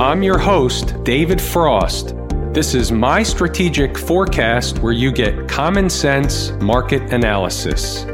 I'm your host, David Frost. This is my strategic forecast where you get common sense market analysis.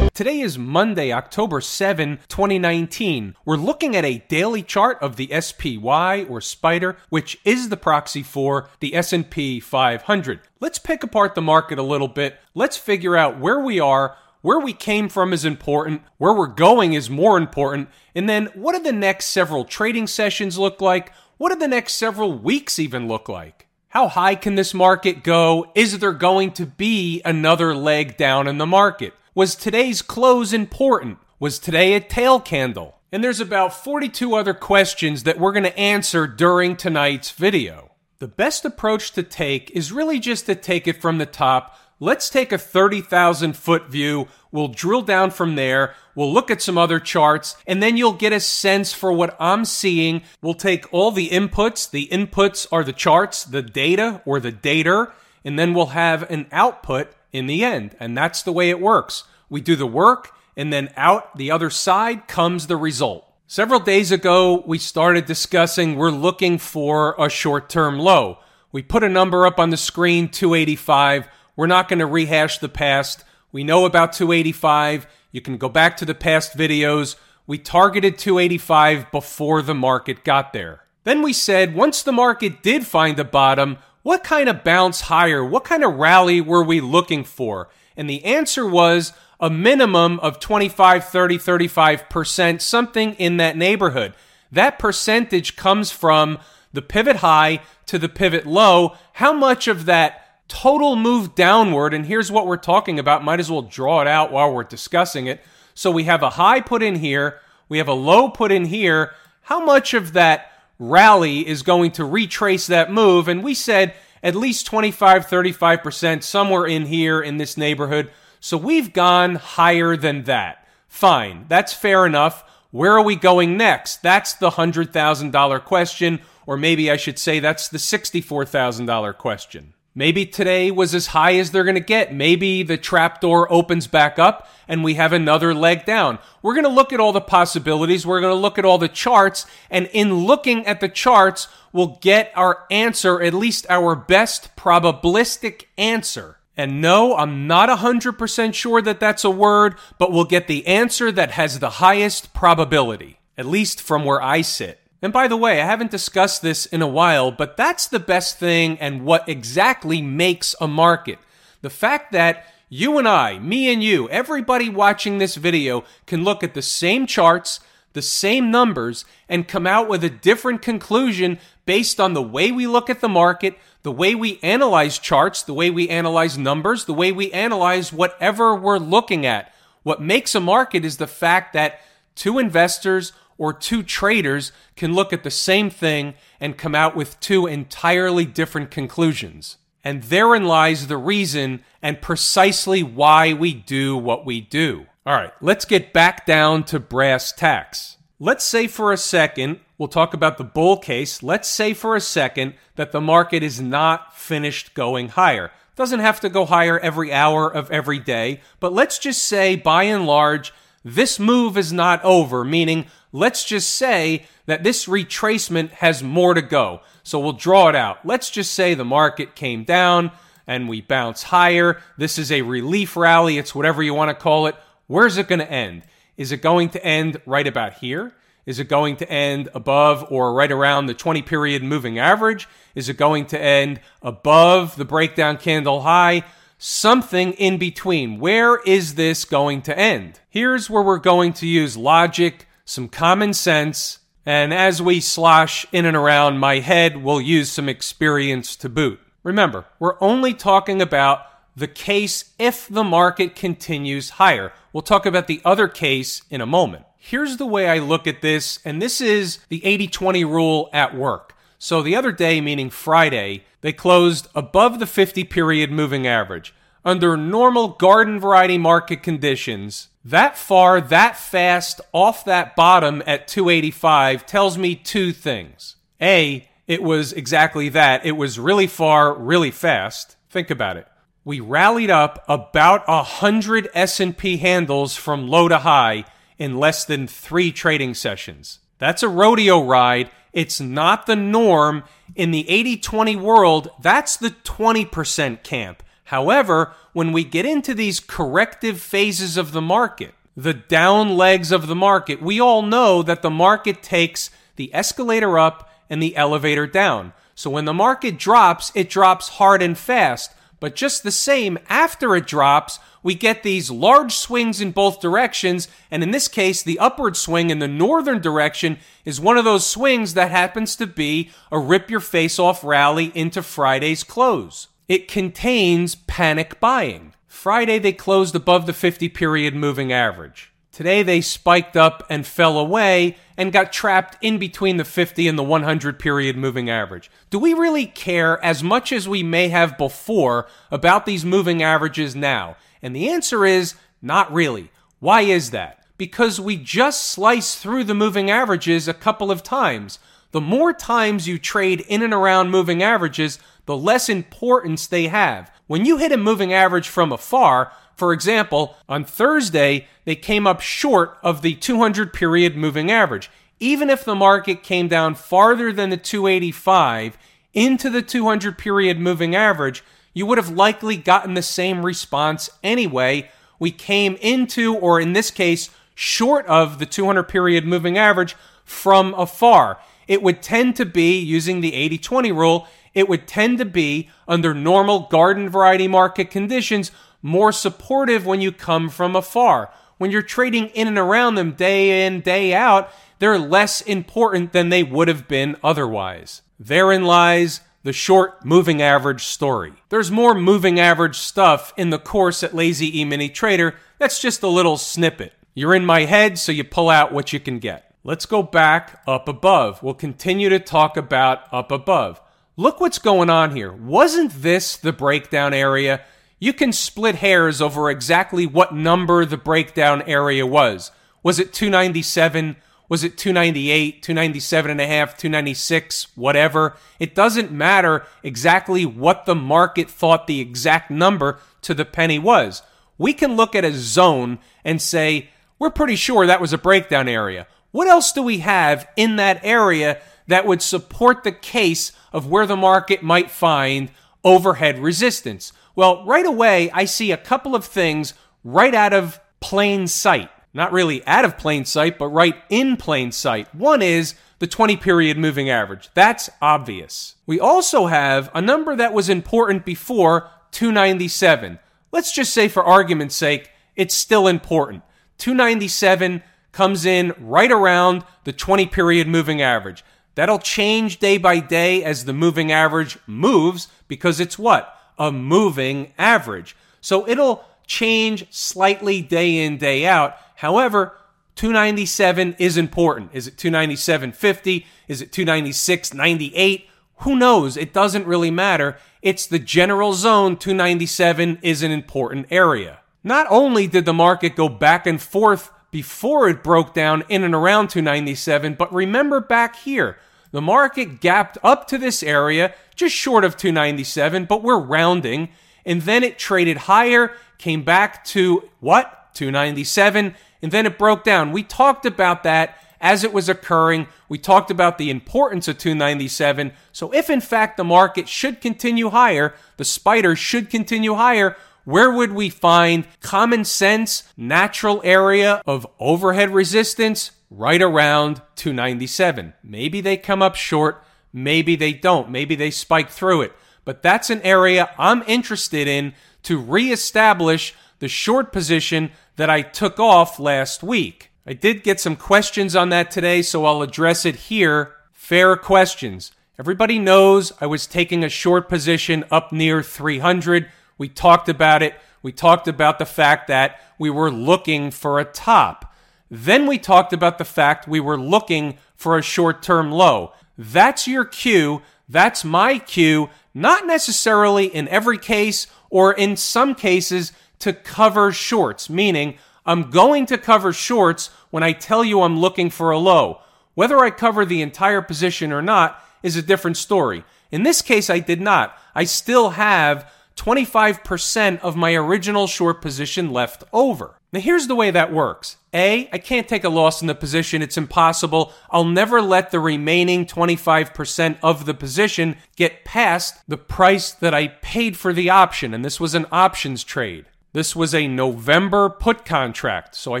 Today is Monday, October 7, 2019. We're looking at a daily chart of the SPY or Spider, which is the proxy for the S&P 500. Let's pick apart the market a little bit. Let's figure out where we are, where we came from is important, where we're going is more important, and then what do the next several trading sessions look like? What do the next several weeks even look like? How high can this market go? Is there going to be another leg down in the market? Was today's close important? Was today a tail candle? And there's about 42 other questions that we're going to answer during tonight's video. The best approach to take is really just to take it from the top. Let's take a 30,000 foot view. We'll drill down from there. We'll look at some other charts and then you'll get a sense for what I'm seeing. We'll take all the inputs. The inputs are the charts, the data or the data, and then we'll have an output in the end. And that's the way it works. We do the work, and then out the other side comes the result. Several days ago, we started discussing we're looking for a short term low. We put a number up on the screen, 285. We're not going to rehash the past. We know about 285. You can go back to the past videos. We targeted 285 before the market got there. Then we said once the market did find the bottom, what kind of bounce higher, what kind of rally were we looking for? And the answer was a minimum of 25, 30, 35%, something in that neighborhood. That percentage comes from the pivot high to the pivot low. How much of that total move downward, and here's what we're talking about, might as well draw it out while we're discussing it. So we have a high put in here, we have a low put in here. How much of that rally is going to retrace that move? And we said at least 25, 35%, somewhere in here in this neighborhood. So we've gone higher than that. Fine, that's fair enough. Where are we going next? That's the $100,000 question, or maybe I should say that's the $64,000 question. Maybe today was as high as they're going to get. Maybe the trapdoor opens back up and we have another leg down. We're going to look at all the possibilities. We're going to look at all the charts. And in looking at the charts, we'll get our answer, at least our best probabilistic answer. And no, I'm not 100% sure that that's a word, but we'll get the answer that has the highest probability, at least from where I sit. And by the way, I haven't discussed this in a while, but that's the best thing and what exactly makes a market. The fact that you and I, me and you, everybody watching this video can look at the same charts, the same numbers, and come out with a different conclusion based on the way we look at the market, the way we analyze charts, the way we analyze numbers, the way we analyze whatever we're looking at. What makes a market is the fact that two investors or two traders can look at the same thing and come out with two entirely different conclusions. And therein lies the reason and precisely why we do what we do. All right, let's get back down to brass tacks. Let's say for a second, we'll talk about the bull case. Let's say for a second that the market is not finished going higher. Doesn't have to go higher every hour of every day, but let's just say by and large, this move is not over, meaning let's just say that this retracement has more to go. So we'll draw it out. Let's just say the market came down and we bounce higher. This is a relief rally. It's whatever you want to call it. Where's it going to end? Is it going to end right about here? Is it going to end above or right around the 20 period moving average? Is it going to end above the breakdown candle high? Something in between. Where is this going to end? Here's where we're going to use logic, some common sense, and as we slosh in and around my head, we'll use some experience to boot. Remember, we're only talking about the case if the market continues higher. We'll talk about the other case in a moment. Here's the way I look at this, and this is the 80 20 rule at work. So the other day, meaning Friday, they closed above the 50 period moving average. Under normal garden variety market conditions, that far, that fast, off that bottom at 285 tells me two things. A, it was exactly that. It was really far, really fast. Think about it we rallied up about a hundred S&P handles from low to high in less than three trading sessions. That's a rodeo ride. It's not the norm. In the 80 20 world, that's the 20% camp. However, when we get into these corrective phases of the market, the down legs of the market, we all know that the market takes the escalator up and the elevator down. So when the market drops, it drops hard and fast. But just the same, after it drops, we get these large swings in both directions. And in this case, the upward swing in the northern direction is one of those swings that happens to be a rip your face off rally into Friday's close. It contains panic buying. Friday, they closed above the 50 period moving average. Today they spiked up and fell away and got trapped in between the 50 and the 100 period moving average. Do we really care as much as we may have before about these moving averages now? And the answer is not really. Why is that? Because we just sliced through the moving averages a couple of times. The more times you trade in and around moving averages, the less importance they have. When you hit a moving average from afar, for example, on Thursday, they came up short of the 200 period moving average. Even if the market came down farther than the 285 into the 200 period moving average, you would have likely gotten the same response anyway. We came into, or in this case, short of the 200 period moving average from afar. It would tend to be, using the 80 20 rule, it would tend to be under normal garden variety market conditions more supportive when you come from afar. When you're trading in and around them day in, day out, they're less important than they would have been otherwise. Therein lies the short moving average story. There's more moving average stuff in the course at Lazy E Mini Trader. That's just a little snippet. You're in my head, so you pull out what you can get. Let's go back up above. We'll continue to talk about up above. Look what's going on here. Wasn't this the breakdown area? You can split hairs over exactly what number the breakdown area was. Was it 297? Was it 298, 297 and a half, 296, whatever? It doesn't matter exactly what the market thought the exact number to the penny was. We can look at a zone and say, we're pretty sure that was a breakdown area. What else do we have in that area that would support the case of where the market might find overhead resistance? Well, right away, I see a couple of things right out of plain sight. Not really out of plain sight, but right in plain sight. One is the 20 period moving average. That's obvious. We also have a number that was important before 297. Let's just say, for argument's sake, it's still important. 297 comes in right around the 20 period moving average. That'll change day by day as the moving average moves because it's what? a moving average. So it'll change slightly day in, day out. However, 297 is important. Is it 297.50? Is it 296.98? Who knows? It doesn't really matter. It's the general zone. 297 is an important area. Not only did the market go back and forth before it broke down in and around 297, but remember back here, the market gapped up to this area, just short of 297, but we're rounding. And then it traded higher, came back to what? 297. And then it broke down. We talked about that as it was occurring. We talked about the importance of 297. So if in fact the market should continue higher, the spider should continue higher, where would we find common sense, natural area of overhead resistance? right around 297. Maybe they come up short, maybe they don't, maybe they spike through it. But that's an area I'm interested in to reestablish the short position that I took off last week. I did get some questions on that today, so I'll address it here. Fair questions. Everybody knows I was taking a short position up near 300. We talked about it. We talked about the fact that we were looking for a top. Then we talked about the fact we were looking for a short term low. That's your cue. That's my cue, not necessarily in every case or in some cases to cover shorts, meaning I'm going to cover shorts when I tell you I'm looking for a low. Whether I cover the entire position or not is a different story. In this case, I did not. I still have 25% of my original short position left over. Now, here's the way that works. A, I can't take a loss in the position. It's impossible. I'll never let the remaining 25% of the position get past the price that I paid for the option. And this was an options trade. This was a November put contract, so I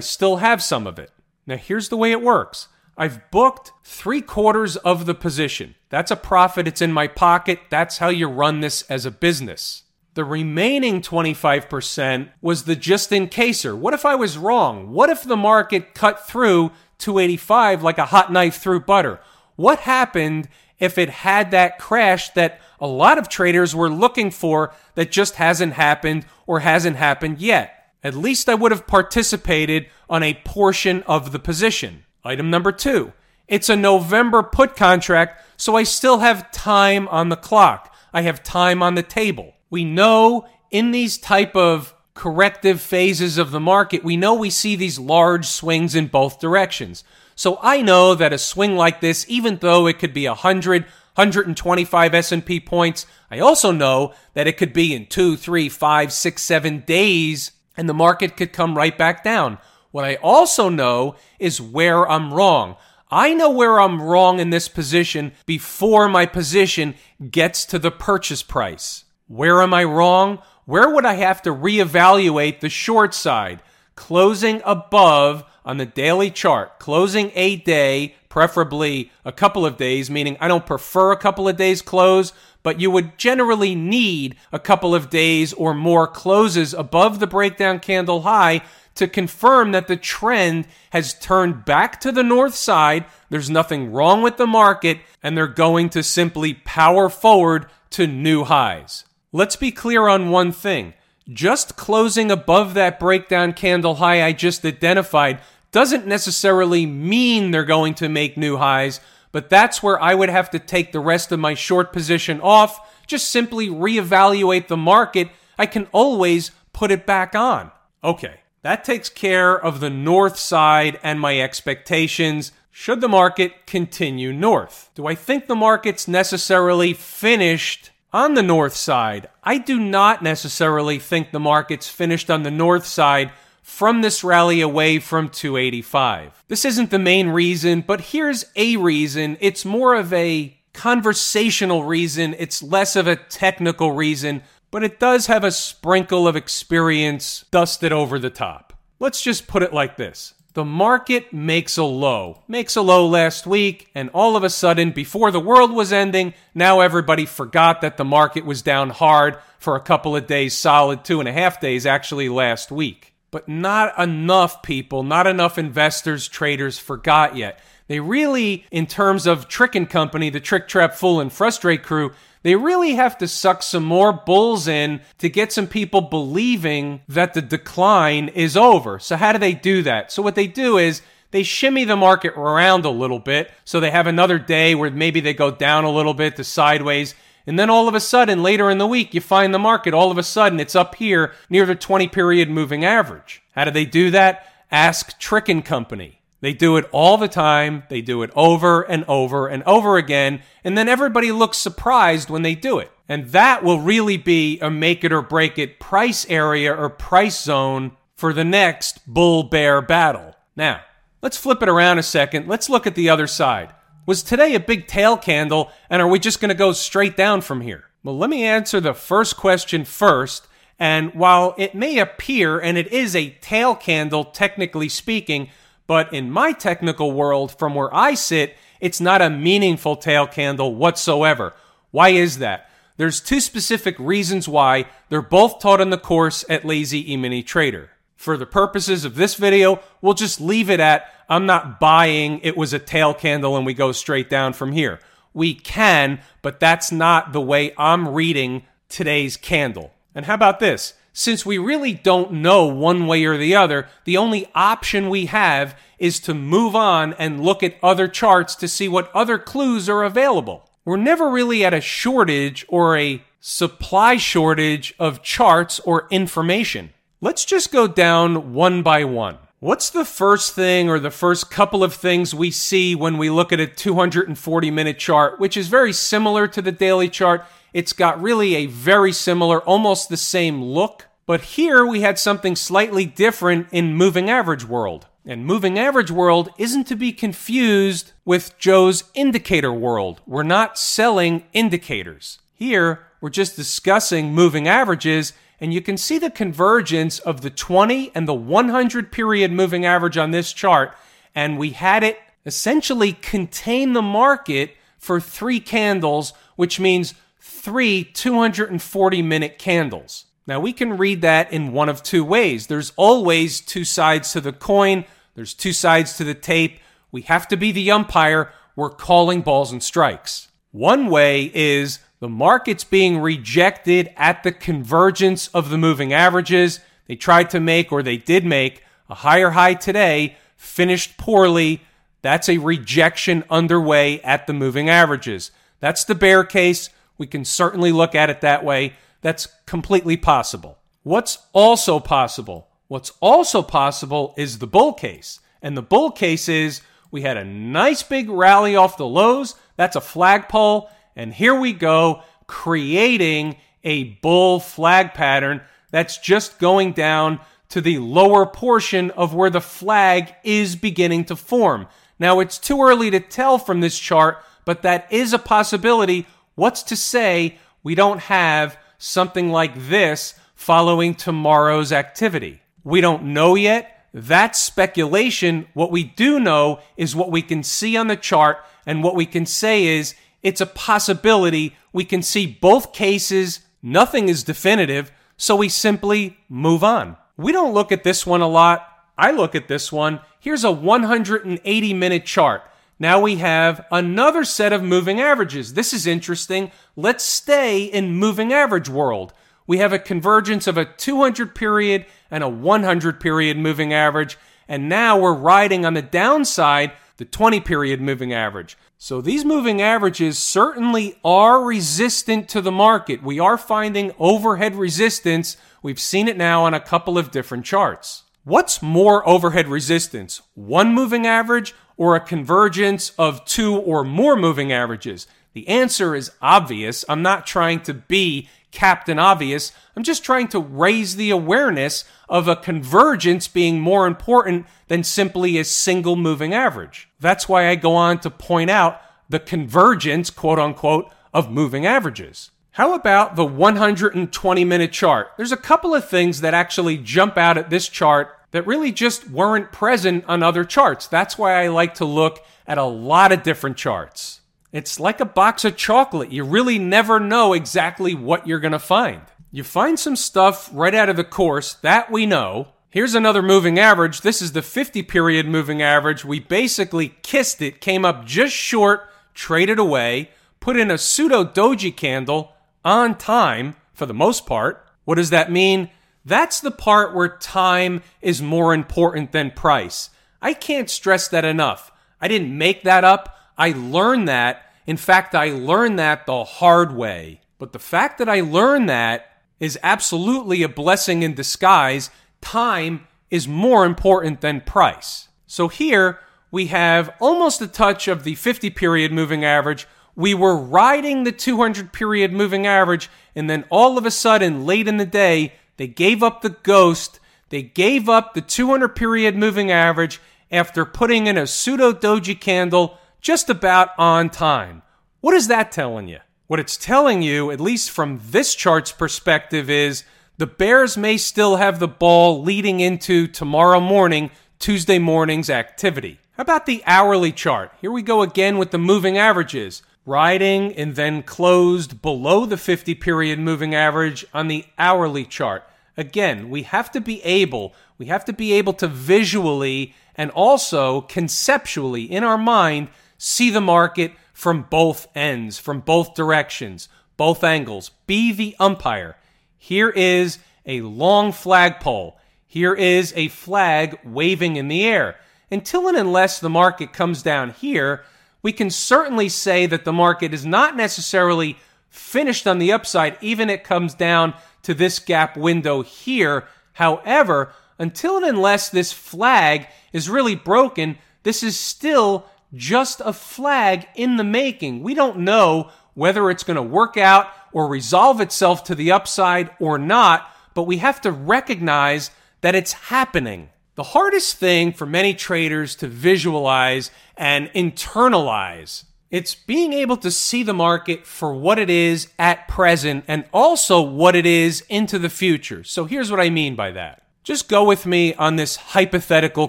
still have some of it. Now, here's the way it works I've booked three quarters of the position. That's a profit. It's in my pocket. That's how you run this as a business. The remaining 25% was the just in caser. What if I was wrong? What if the market cut through 285 like a hot knife through butter? What happened if it had that crash that a lot of traders were looking for that just hasn't happened or hasn't happened yet? At least I would have participated on a portion of the position. Item number two. It's a November put contract, so I still have time on the clock. I have time on the table. We know in these type of corrective phases of the market, we know we see these large swings in both directions. So I know that a swing like this, even though it could be 100, 125 S&P points, I also know that it could be in two, three, five, six, seven days, and the market could come right back down. What I also know is where I'm wrong. I know where I'm wrong in this position before my position gets to the purchase price. Where am I wrong? Where would I have to reevaluate the short side? Closing above on the daily chart, closing a day, preferably a couple of days, meaning I don't prefer a couple of days close, but you would generally need a couple of days or more closes above the breakdown candle high to confirm that the trend has turned back to the north side. There's nothing wrong with the market, and they're going to simply power forward to new highs. Let's be clear on one thing. Just closing above that breakdown candle high I just identified doesn't necessarily mean they're going to make new highs, but that's where I would have to take the rest of my short position off, just simply reevaluate the market. I can always put it back on. Okay, that takes care of the north side and my expectations. Should the market continue north? Do I think the market's necessarily finished on the north side? I do not necessarily think the market's finished on the north side from this rally away from 285. This isn't the main reason, but here's a reason. It's more of a conversational reason, it's less of a technical reason but it does have a sprinkle of experience dusted over the top. Let's just put it like this. The market makes a low, makes a low last week, and all of a sudden, before the world was ending, now everybody forgot that the market was down hard for a couple of days, solid two and a half days actually last week. But not enough people, not enough investors, traders forgot yet. They really, in terms of Trick and Company, the Trick Trap Fool and Frustrate crew, they really have to suck some more bulls in to get some people believing that the decline is over. So, how do they do that? So, what they do is they shimmy the market around a little bit. So, they have another day where maybe they go down a little bit to sideways. And then all of a sudden, later in the week, you find the market, all of a sudden, it's up here near the 20 period moving average. How do they do that? Ask Trick and Company. They do it all the time. They do it over and over and over again. And then everybody looks surprised when they do it. And that will really be a make it or break it price area or price zone for the next bull bear battle. Now, let's flip it around a second. Let's look at the other side. Was today a big tail candle, and are we just going to go straight down from here? Well, let me answer the first question first. And while it may appear, and it is a tail candle, technically speaking, but in my technical world, from where I sit, it's not a meaningful tail candle whatsoever. Why is that? There's two specific reasons why they're both taught in the course at Lazy E-mini Trader. For the purposes of this video, we'll just leave it at I'm not buying it was a tail candle and we go straight down from here. We can, but that's not the way I'm reading today's candle. And how about this? Since we really don't know one way or the other, the only option we have is to move on and look at other charts to see what other clues are available. We're never really at a shortage or a supply shortage of charts or information. Let's just go down one by one. What's the first thing or the first couple of things we see when we look at a 240 minute chart, which is very similar to the daily chart? It's got really a very similar, almost the same look. But here we had something slightly different in moving average world. And moving average world isn't to be confused with Joe's indicator world. We're not selling indicators. Here, we're just discussing moving averages, and you can see the convergence of the 20 and the 100 period moving average on this chart. And we had it essentially contain the market for three candles, which means three 240 minute candles. Now, we can read that in one of two ways. There's always two sides to the coin, there's two sides to the tape. We have to be the umpire. We're calling balls and strikes. One way is the market's being rejected at the convergence of the moving averages. They tried to make, or they did make, a higher high today, finished poorly. That's a rejection underway at the moving averages. That's the bear case. We can certainly look at it that way. That's completely possible. What's also possible? What's also possible is the bull case. And the bull case is we had a nice big rally off the lows. That's a flagpole. And here we go, creating a bull flag pattern that's just going down to the lower portion of where the flag is beginning to form. Now, it's too early to tell from this chart, but that is a possibility. What's to say we don't have something like this following tomorrow's activity? We don't know yet. That's speculation. What we do know is what we can see on the chart, and what we can say is it's a possibility. We can see both cases. Nothing is definitive, so we simply move on. We don't look at this one a lot. I look at this one. Here's a 180 minute chart. Now we have another set of moving averages. This is interesting. Let's stay in moving average world we have a convergence of a 200 period and a 100 period moving average. And now we're riding on the downside, the 20 period moving average. So these moving averages certainly are resistant to the market. We are finding overhead resistance. We've seen it now on a couple of different charts. What's more overhead resistance? One moving average or a convergence of two or more moving averages? The answer is obvious. I'm not trying to be Captain Obvious. I'm just trying to raise the awareness of a convergence being more important than simply a single moving average. That's why I go on to point out the convergence, quote unquote, of moving averages. How about the 120 minute chart? There's a couple of things that actually jump out at this chart that really just weren't present on other charts. That's why I like to look at a lot of different charts. It's like a box of chocolate. You really never know exactly what you're going to find. You find some stuff right out of the course, that we know. Here's another moving average. This is the 50 period moving average. We basically kissed it, came up just short, traded away, put in a pseudo doji candle on time for the most part. What does that mean? That's the part where time is more important than price. I can't stress that enough. I didn't make that up. I learned that. In fact, I learned that the hard way. But the fact that I learned that is absolutely a blessing in disguise. Time is more important than price. So here we have almost a touch of the 50 period moving average. We were riding the 200 period moving average, and then all of a sudden, late in the day, they gave up the ghost. They gave up the 200 period moving average after putting in a pseudo doji candle just about on time. What is that telling you? What it's telling you, at least from this chart's perspective, is the Bears may still have the ball leading into tomorrow morning, Tuesday morning's activity. How about the hourly chart? Here we go again with the moving averages. Riding and then closed below the 50 period moving average on the hourly chart. Again, we have to be able, we have to be able to visually and also conceptually in our mind see the market from both ends, from both directions, both angles. Be the umpire. Here is a long flagpole. Here is a flag waving in the air. Until and unless the market comes down here, we can certainly say that the market is not necessarily finished on the upside, even it comes down to this gap window here. However, until and unless this flag is really broken, this is still just a flag in the making. We don't know whether it's going to work out, or resolve itself to the upside or not, but we have to recognize that it's happening. The hardest thing for many traders to visualize and internalize it's being able to see the market for what it is at present and also what it is into the future. So here's what I mean by that. Just go with me on this hypothetical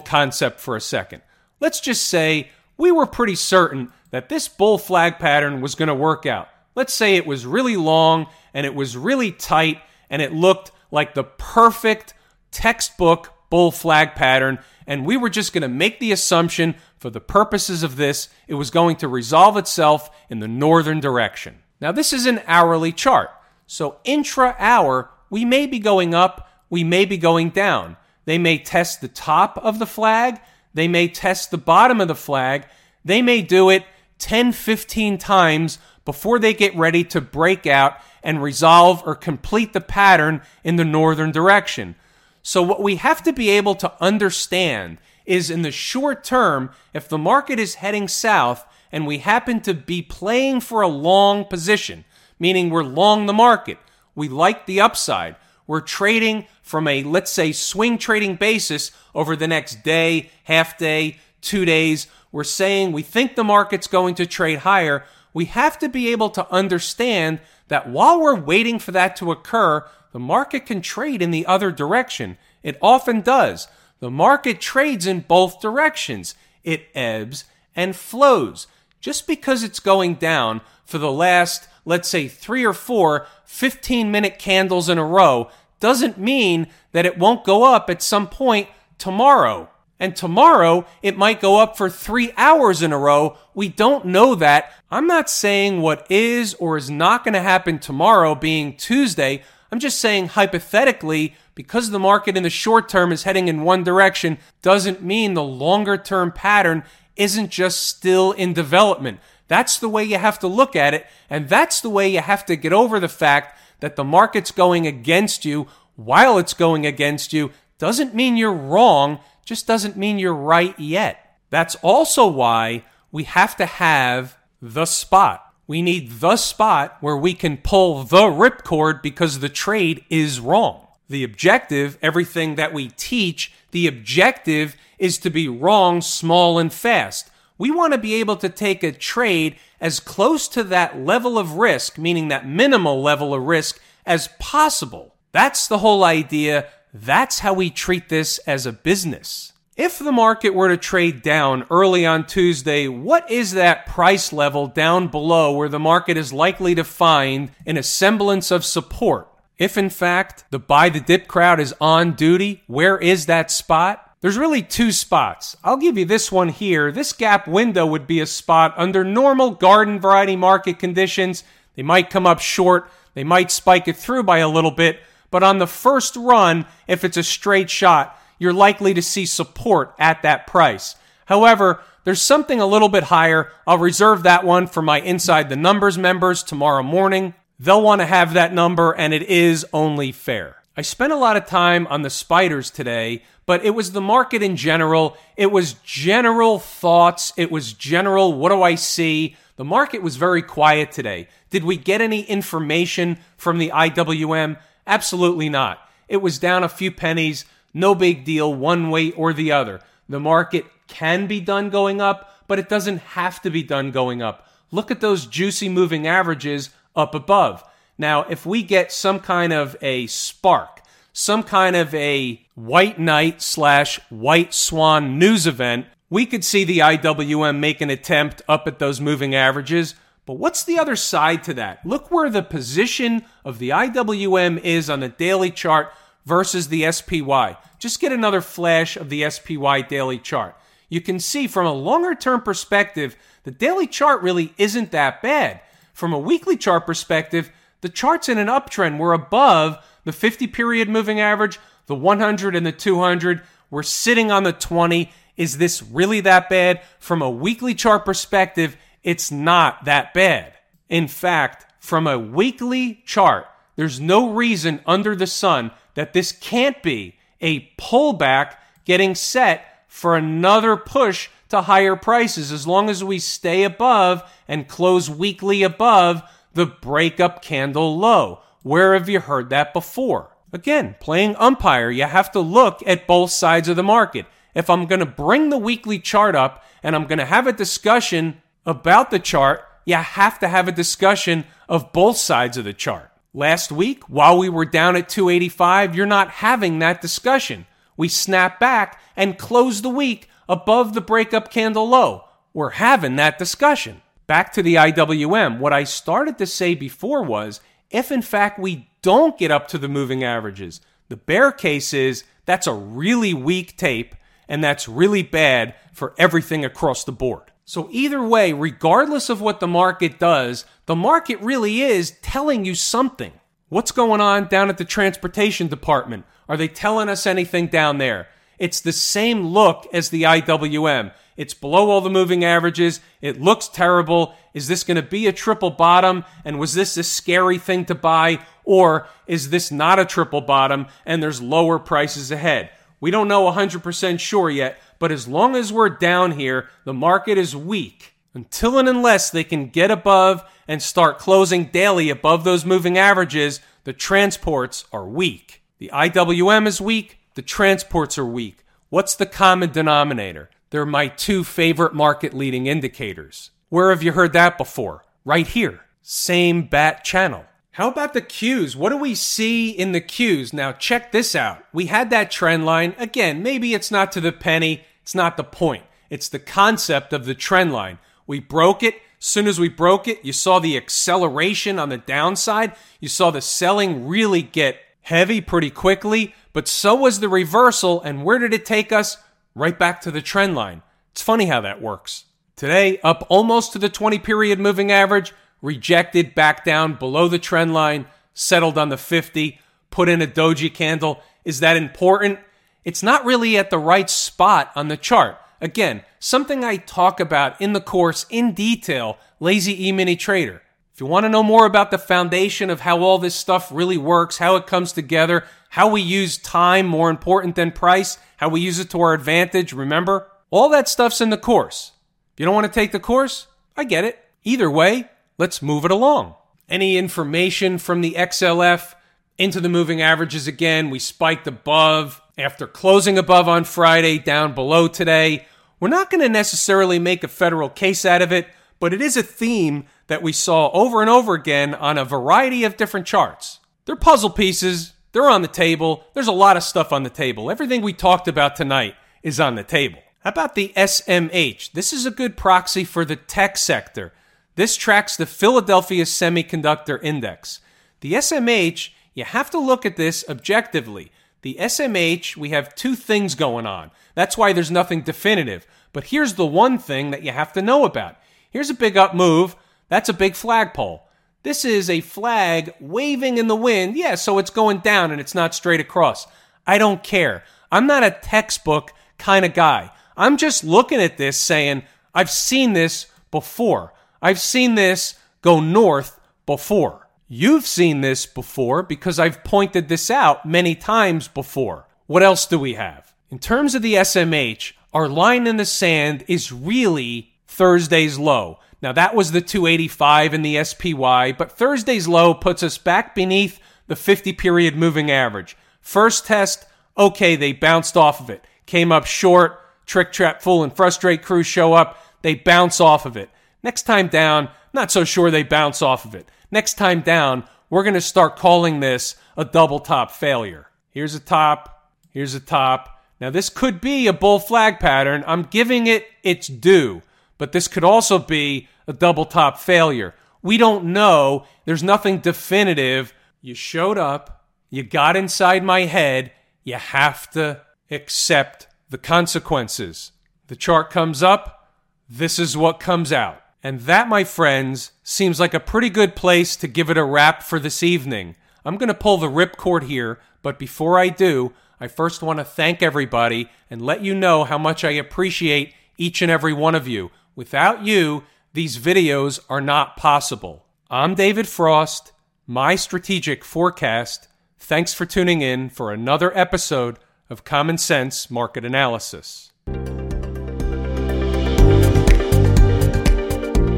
concept for a second. Let's just say we were pretty certain that this bull flag pattern was going to work out. Let's say it was really long and it was really tight and it looked like the perfect textbook bull flag pattern. And we were just going to make the assumption for the purposes of this, it was going to resolve itself in the northern direction. Now, this is an hourly chart. So, intra hour, we may be going up, we may be going down. They may test the top of the flag, they may test the bottom of the flag, they may do it 10, 15 times before they get ready to break out and resolve or complete the pattern in the northern direction. So, what we have to be able to understand is in the short term, if the market is heading south and we happen to be playing for a long position, meaning we're long the market, we like the upside, we're trading from a, let's say, swing trading basis over the next day, half day, two days. We're saying we think the market's going to trade higher. We have to be able to understand that while we're waiting for that to occur, the market can trade in the other direction. It often does. The market trades in both directions. It ebbs and flows. Just because it's going down for the last, let's say, three or four 15 minute candles in a row doesn't mean that it won't go up at some point tomorrow. And tomorrow it might go up for three hours in a row. We don't know that. I'm not saying what is or is not going to happen tomorrow being Tuesday. I'm just saying hypothetically, because the market in the short term is heading in one direction, doesn't mean the longer term pattern isn't just still in development. That's the way you have to look at it. And that's the way you have to get over the fact that the market's going against you while it's going against you. Doesn't mean you're wrong, just doesn't mean you're right yet. That's also why we have to have the spot. We need the spot where we can pull the ripcord because the trade is wrong. The objective, everything that we teach, the objective is to be wrong, small, and fast. We want to be able to take a trade as close to that level of risk, meaning that minimal level of risk, as possible. That's the whole idea. That's how we treat this as a business. If the market were to trade down early on Tuesday, what is that price level down below where the market is likely to find in a semblance of support? If in fact the buy the dip crowd is on duty, where is that spot? There's really two spots. I'll give you this one here. This gap window would be a spot under normal garden variety market conditions. They might come up short, they might spike it through by a little bit, but on the first run, if it's a straight shot, you're likely to see support at that price. However, there's something a little bit higher. I'll reserve that one for my Inside the Numbers members tomorrow morning. They'll want to have that number, and it is only fair. I spent a lot of time on the spiders today, but it was the market in general. It was general thoughts. It was general, what do I see? The market was very quiet today. Did we get any information from the IWM? Absolutely not. It was down a few pennies. No big deal, one way or the other. The market can be done going up, but it doesn't have to be done going up. Look at those juicy moving averages up above. Now, if we get some kind of a spark, some kind of a white knight slash white swan news event, we could see the IWM make an attempt up at those moving averages. But what's the other side to that? Look where the position of the IWM is on the daily chart versus the SPY. Just get another flash of the SPY daily chart. You can see from a longer term perspective, the daily chart really isn't that bad. From a weekly chart perspective, the chart's in an uptrend. We're above the 50 period moving average, the 100 and the 200. We're sitting on the 20. Is this really that bad? From a weekly chart perspective, it's not that bad. In fact, from a weekly chart, there's no reason under the sun that this can't be a pullback getting set for another push to higher prices as long as we stay above and close weekly above the breakup candle low. Where have you heard that before? Again, playing umpire, you have to look at both sides of the market. If I'm going to bring the weekly chart up and I'm going to have a discussion about the chart, you have to have a discussion of both sides of the chart. Last week, while we were down at 285, you're not having that discussion. We snap back and close the week above the breakup candle low. We're having that discussion. Back to the IWM, what I started to say before was if in fact we don't get up to the moving averages, the bear case is that's a really weak tape and that's really bad for everything across the board. So, either way, regardless of what the market does, the market really is telling you something. What's going on down at the transportation department? Are they telling us anything down there? It's the same look as the IWM. It's below all the moving averages. It looks terrible. Is this going to be a triple bottom? And was this a scary thing to buy? Or is this not a triple bottom and there's lower prices ahead? We don't know 100% sure yet, but as long as we're down here, the market is weak. Until and unless they can get above and start closing daily above those moving averages, the transports are weak. The IWM is weak, the transports are weak. What's the common denominator? They're my two favorite market leading indicators. Where have you heard that before? Right here. Same bat channel. How about the Qs? What do we see in the Qs? Now, check this out. We had that trend line. Again, maybe it's not to the penny, it's not the point. It's the concept of the trend line. We broke it. As soon as we broke it, you saw the acceleration on the downside. You saw the selling really get heavy pretty quickly, but so was the reversal. And where did it take us? Right back to the trend line. It's funny how that works. Today, up almost to the 20 period moving average, rejected back down below the trend line, settled on the 50, put in a doji candle. Is that important? It's not really at the right spot on the chart. Again, something I talk about in the course in detail, Lazy E Mini Trader. If you want to know more about the foundation of how all this stuff really works, how it comes together, how we use time more important than price, how we use it to our advantage, remember? All that stuff's in the course. If you don't want to take the course, I get it. Either way, Let's move it along. Any information from the XLF into the moving averages again. We spiked above after closing above on Friday, down below today. We're not going to necessarily make a federal case out of it, but it is a theme that we saw over and over again on a variety of different charts. They're puzzle pieces, they're on the table. There's a lot of stuff on the table. Everything we talked about tonight is on the table. How about the SMH? This is a good proxy for the tech sector. This tracks the Philadelphia Semiconductor Index. The SMH, you have to look at this objectively. The SMH, we have two things going on. That's why there's nothing definitive. But here's the one thing that you have to know about. Here's a big up move. That's a big flagpole. This is a flag waving in the wind. Yeah, so it's going down and it's not straight across. I don't care. I'm not a textbook kind of guy. I'm just looking at this saying, I've seen this before. I've seen this go north before. You've seen this before because I've pointed this out many times before. What else do we have? In terms of the SMH, our line in the sand is really Thursday's low. Now, that was the 285 in the SPY, but Thursday's low puts us back beneath the 50 period moving average. First test, okay, they bounced off of it. Came up short, trick, trap, fool, and frustrate crew show up. They bounce off of it. Next time down, not so sure they bounce off of it. Next time down, we're going to start calling this a double top failure. Here's a top, here's a top. Now, this could be a bull flag pattern. I'm giving it its due, but this could also be a double top failure. We don't know. There's nothing definitive. You showed up, you got inside my head, you have to accept the consequences. The chart comes up, this is what comes out. And that, my friends, seems like a pretty good place to give it a wrap for this evening. I'm going to pull the ripcord here, but before I do, I first want to thank everybody and let you know how much I appreciate each and every one of you. Without you, these videos are not possible. I'm David Frost, my strategic forecast. Thanks for tuning in for another episode of Common Sense Market Analysis.